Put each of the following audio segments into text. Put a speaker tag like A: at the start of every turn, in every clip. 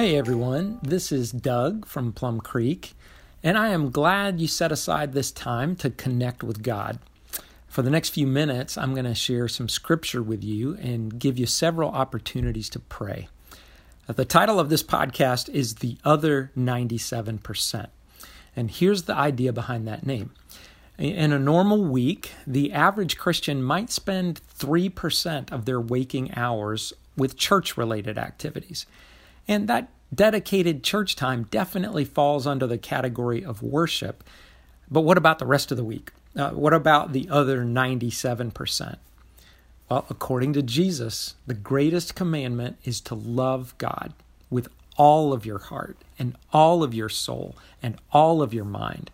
A: Hey everyone, this is Doug from Plum Creek, and I am glad you set aside this time to connect with God. For the next few minutes, I'm going to share some scripture with you and give you several opportunities to pray. Uh, the title of this podcast is The Other 97%. And here's the idea behind that name. In a normal week, the average Christian might spend 3% of their waking hours with church related activities. And that dedicated church time definitely falls under the category of worship. But what about the rest of the week? Uh, what about the other 97%? Well, according to Jesus, the greatest commandment is to love God with all of your heart and all of your soul and all of your mind.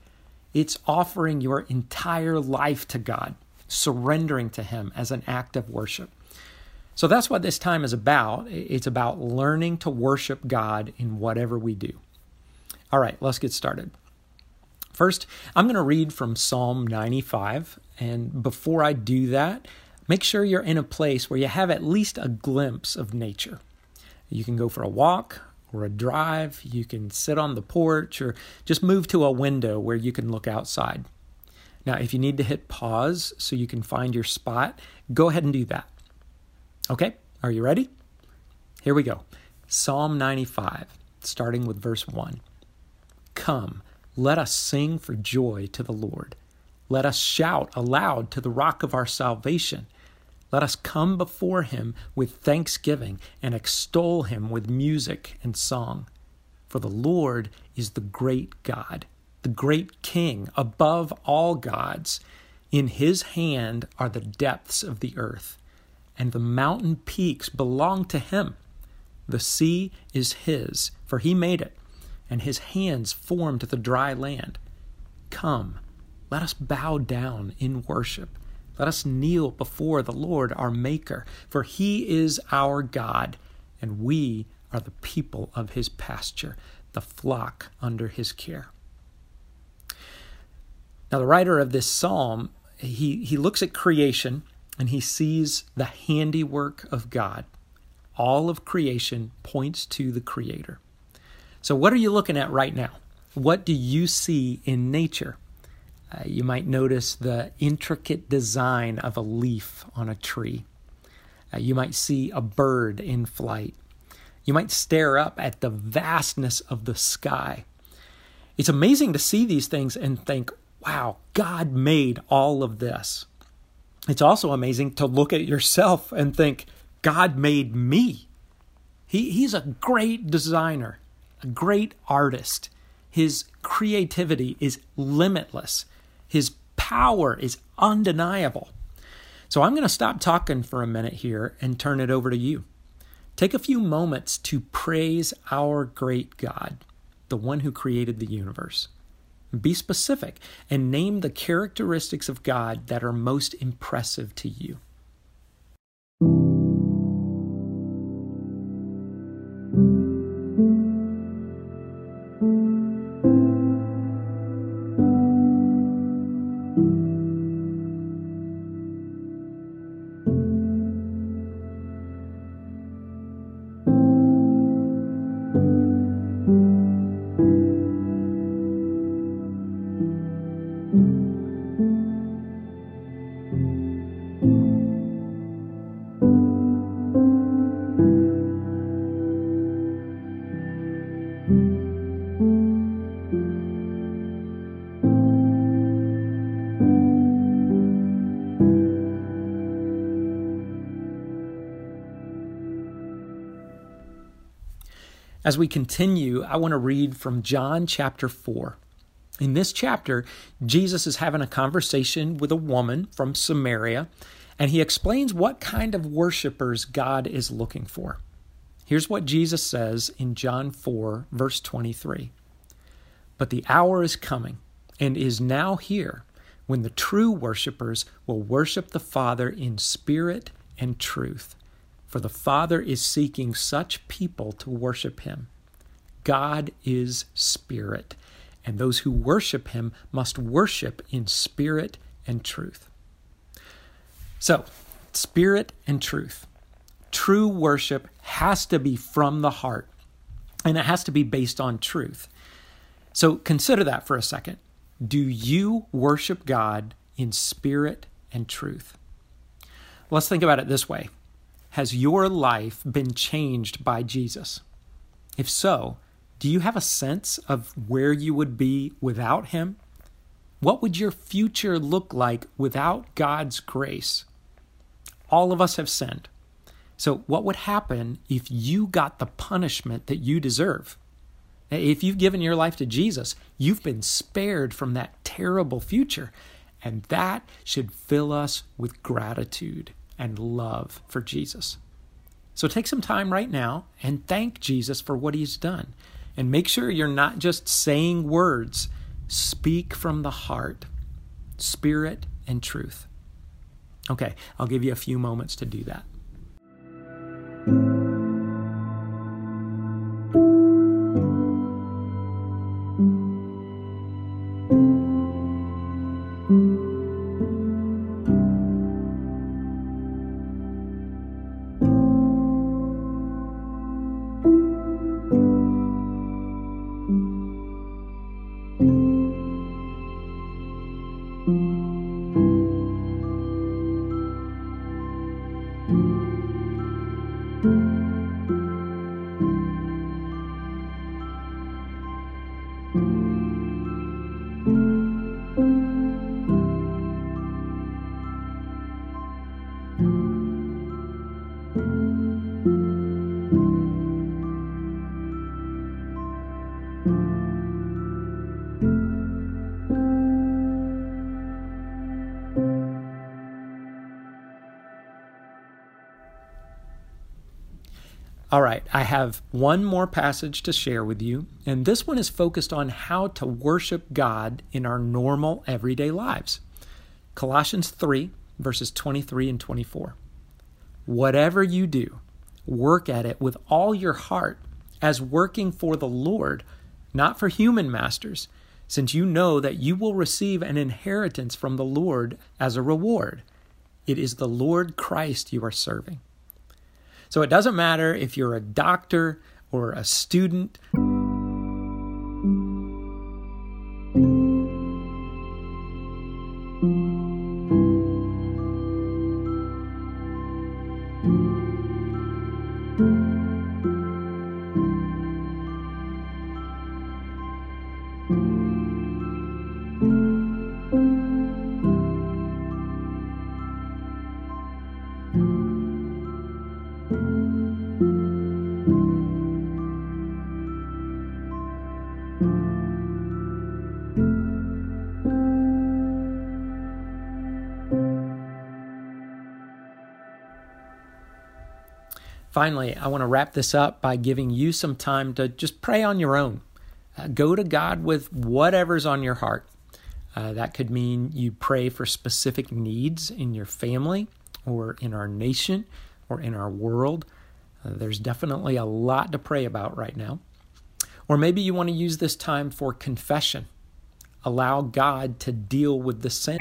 A: It's offering your entire life to God, surrendering to Him as an act of worship. So that's what this time is about. It's about learning to worship God in whatever we do. All right, let's get started. First, I'm going to read from Psalm 95. And before I do that, make sure you're in a place where you have at least a glimpse of nature. You can go for a walk or a drive, you can sit on the porch, or just move to a window where you can look outside. Now, if you need to hit pause so you can find your spot, go ahead and do that. Okay, are you ready? Here we go. Psalm 95, starting with verse 1. Come, let us sing for joy to the Lord. Let us shout aloud to the rock of our salvation. Let us come before him with thanksgiving and extol him with music and song. For the Lord is the great God, the great King above all gods. In his hand are the depths of the earth and the mountain peaks belong to him. The sea is his, for he made it, and his hands formed the dry land. Come, let us bow down in worship. Let us kneel before the Lord our Maker, for he is our God, and we are the people of his pasture, the flock under his care. Now, the writer of this psalm, he, he looks at creation and he sees the handiwork of God. All of creation points to the Creator. So, what are you looking at right now? What do you see in nature? Uh, you might notice the intricate design of a leaf on a tree. Uh, you might see a bird in flight. You might stare up at the vastness of the sky. It's amazing to see these things and think, wow, God made all of this. It's also amazing to look at yourself and think, God made me. He, he's a great designer, a great artist. His creativity is limitless, his power is undeniable. So I'm going to stop talking for a minute here and turn it over to you. Take a few moments to praise our great God, the one who created the universe. Be specific and name the characteristics of God that are most impressive to you. As we continue, I want to read from John chapter 4. In this chapter, Jesus is having a conversation with a woman from Samaria, and he explains what kind of worshipers God is looking for. Here's what Jesus says in John 4, verse 23 But the hour is coming, and is now here, when the true worshipers will worship the Father in spirit and truth for the Father is seeking such people to worship him. God is spirit, and those who worship him must worship in spirit and truth. So, spirit and truth. True worship has to be from the heart. And it has to be based on truth. So consider that for a second. Do you worship God in spirit and truth? Let's think about it this way Has your life been changed by Jesus? If so, do you have a sense of where you would be without Him? What would your future look like without God's grace? All of us have sinned. So, what would happen if you got the punishment that you deserve? If you've given your life to Jesus, you've been spared from that terrible future. And that should fill us with gratitude and love for Jesus. So take some time right now and thank Jesus for what he's done. And make sure you're not just saying words, speak from the heart, spirit, and truth. Okay, I'll give you a few moments to do that. All right, I have one more passage to share with you, and this one is focused on how to worship God in our normal everyday lives. Colossians 3, verses 23 and 24. Whatever you do, work at it with all your heart, as working for the Lord, not for human masters, since you know that you will receive an inheritance from the Lord as a reward. It is the Lord Christ you are serving. So it doesn't matter if you're a doctor or a student. Finally, I want to wrap this up by giving you some time to just pray on your own. Uh, go to God with whatever's on your heart. Uh, that could mean you pray for specific needs in your family or in our nation or in our world. Uh, there's definitely a lot to pray about right now. Or maybe you want to use this time for confession. Allow God to deal with the sin.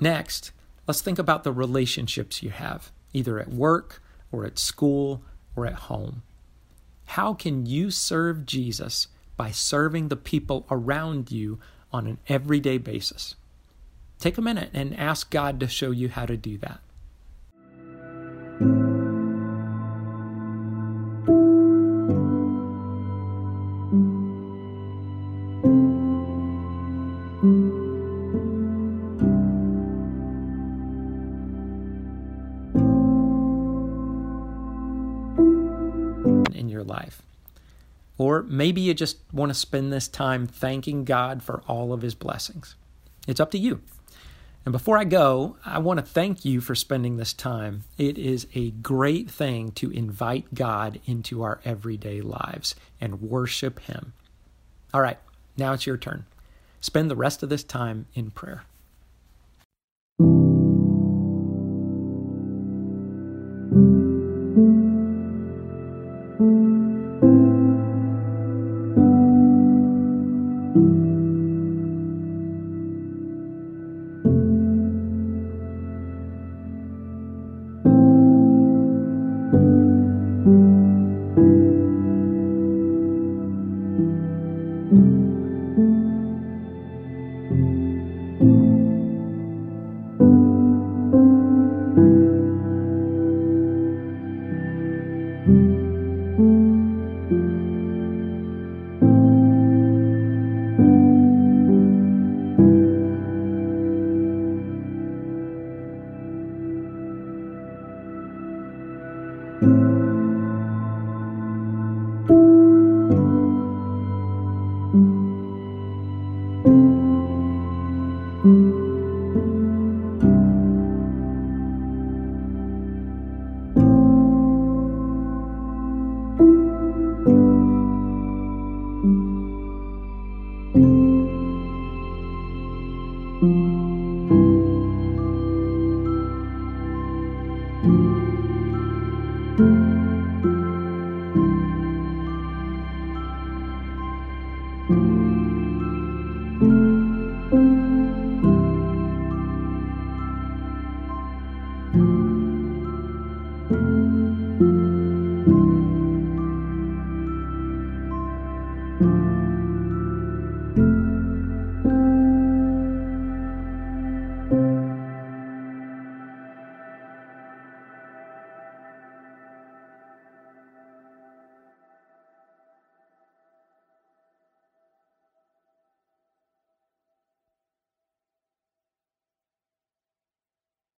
A: Next, let's think about the relationships you have, either at work or at school or at home. How can you serve Jesus by serving the people around you on an everyday basis? Take a minute and ask God to show you how to do that. maybe you just want to spend this time thanking God for all of his blessings. It's up to you. And before I go, I want to thank you for spending this time. It is a great thing to invite God into our everyday lives and worship Him. All right, now it's your turn. Spend the rest of this time in prayer.